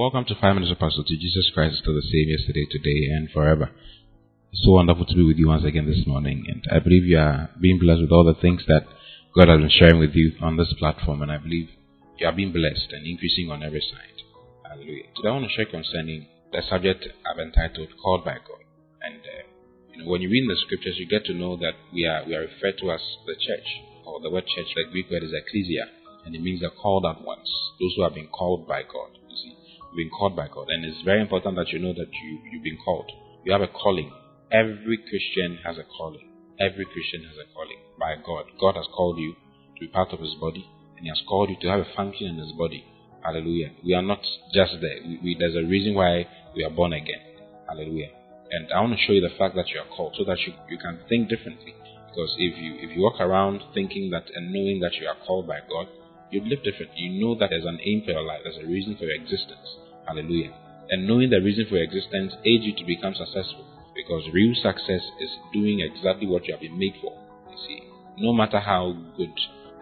Welcome to Five Minutes of Pastor to Jesus Christ is still the same yesterday, today, and forever. It's so wonderful to be with you once again this morning, and I believe you are being blessed with all the things that God has been sharing with you on this platform, and I believe you are being blessed and increasing on every side. Hallelujah. Today I want to share concerning the subject I've entitled "Called by God," and uh, you know, when you read the scriptures, you get to know that we are we are referred to as the church, or the word church, the Greek word is ecclesia, and it means the called out ones, those who have been called by God. Been called by God, and it's very important that you know that you you've been called. You have a calling. Every Christian has a calling. Every Christian has a calling by God. God has called you to be part of His body, and He has called you to have a function in His body. Hallelujah. We are not just there. We, we, there's a reason why we are born again. Hallelujah. And I want to show you the fact that you are called so that you, you can think differently. Because if you if you walk around thinking that and knowing that you are called by God, you live different. You know that there's an aim for your life, there's a reason for your existence. Hallelujah. And knowing the reason for your existence aids you to become successful. Because real success is doing exactly what you have been made for. You see, no matter how good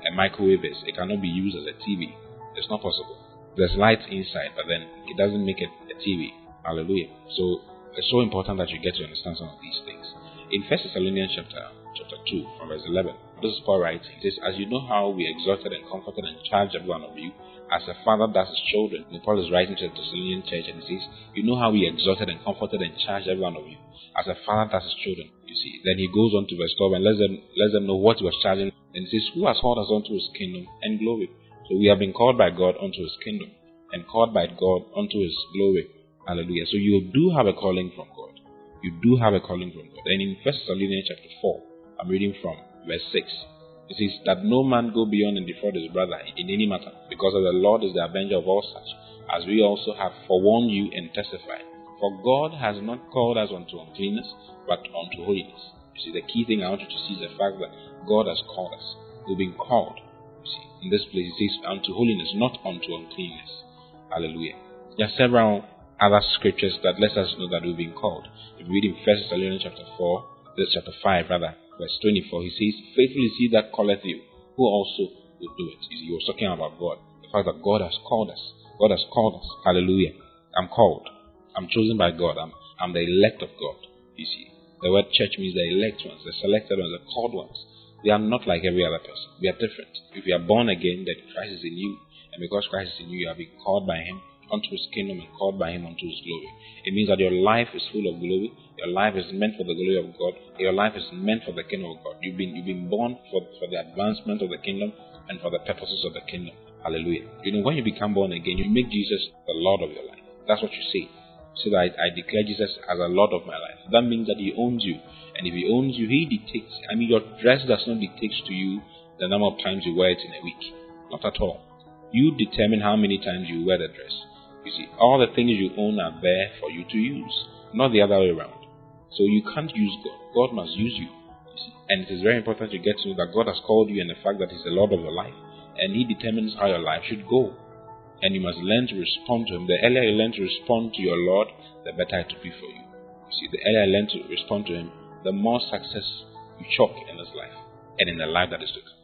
a microwave is, it cannot be used as a TV. It's not possible. There's light inside, but then it doesn't make it a TV. Hallelujah. So it's so important that you get to understand some of these things. In First Thessalonians chapter chapter 2, from verse 11, this is Paul writes, He says, As you know how we exhorted and comforted and charged every one of you, as a father does his children. And Paul is writing to the Thessalonian church and he says, You know how we exhorted and comforted and charged every one of you, as a father does his children. You see. Then he goes on to verse 12 and lets them lets them know what he was charging. And he says, Who has called us unto his kingdom and glory? So we have been called by God unto his kingdom, and called by God unto his glory. Hallelujah. So you do have a calling from God. You do have a calling from God. And in First Thessalonians chapter 4, I'm reading from verse 6. It says that no man go beyond and defraud his brother in any matter, because of the Lord is the avenger of all such, as we also have forewarned you and testified. For God has not called us unto uncleanness, but unto holiness. You see, the key thing I want you to see is the fact that God has called us. We've been called. You see, in this place it says unto holiness, not unto uncleanness. Hallelujah. There are several other scriptures that let us know that we've been called. If you read in First Thessalonians chapter 4, this chapter 5 rather, verse 24, he says, Faithful is he that calleth you, who also will do it. He was talking about God. The fact that God has called us. God has called us. Hallelujah. I'm called. I'm chosen by God. I'm, I'm the elect of God. You see. The word church means the elect ones, the selected ones, the called ones. We are not like every other person. We are different. If you are born again, then Christ is in you. And because Christ is in you, you have been called by Him unto His kingdom and called by Him unto His glory. It means that your life is full of glory. Your life is meant for the glory of God. Your life is meant for the kingdom of God. You've been, you've been born for, for the advancement of the kingdom and for the purposes of the kingdom. Hallelujah. You know, when you become born again, you make Jesus the Lord of your life. That's what you say. So that I, I declare Jesus as a Lord of my life. That means that He owns you. And if He owns you, He dictates. I mean, your dress does not dictate to you the number of times you wear it in a week. Not at all. You determine how many times you wear the dress. You see, all the things you own are there for you to use, not the other way around. So you can't use God. God must use you. you. And it is very important to get to know that God has called you and the fact that He's the Lord of your life. And He determines how your life should go. And you must learn to respond to Him. The earlier you learn to respond to your Lord, the better it will be for you. You see, the earlier you learn to respond to Him, the more success you chalk in this life and in the life that is to come.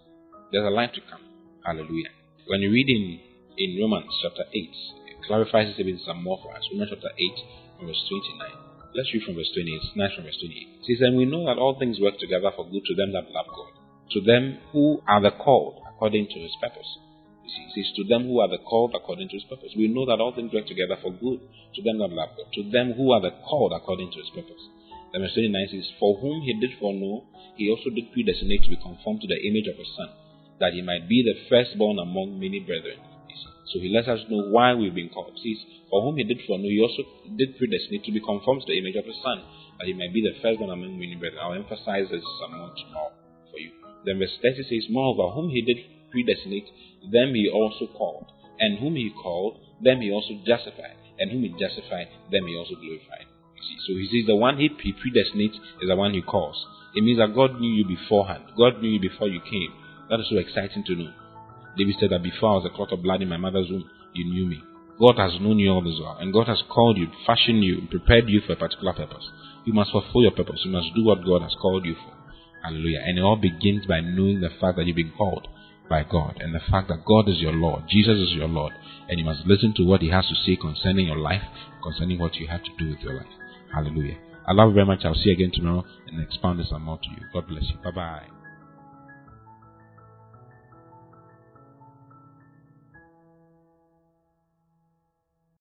There's a life to come. Hallelujah. When you read in, in Romans chapter 8, it clarifies it a bit some more for us. Romans chapter 8, verse 29. Let's read from verse 28. Snatch from verse 28. It says, And we know that all things work together for good to them that love God, to them who are the called according to his purpose. You see, it says, To them who are the called according to his purpose. We know that all things work together for good to them that love God, to them who are the called according to his purpose. Then verse 29 says, For whom he did foreknow, he also did predestinate to be conformed to the image of his son, that he might be the firstborn among many brethren. So he lets us know why we've been called. Says, For whom he did foreknow, he also did predestinate to be conformed to the image of his son, that he might be the firstborn among many brethren. I'll emphasize this somewhat more for you. Then verse 30 says, Moreover, whom he did predestinate, them he also called. And whom he called, them he also justified. And whom he justified, them he also glorified. You see, so he says the one he predestinates is the one he calls. It means that God knew you beforehand. God knew you before you came. That is so exciting to know. David said that before I was a clot of blood in my mother's womb, you knew me. God has known you all this while, and God has called you, fashioned you, and prepared you for a particular purpose. You must fulfill your purpose. You must do what God has called you for. Hallelujah. And it all begins by knowing the fact that you've been called. by God and the fact that God is your Lord, Jesus is your Lord, and you must listen to what He has to say concerning your life, concerning what you have to do with your life. Hallelujah. I love you very much. I'll see you again tomorrow and expound this some more to you. God bless you. Bye bye.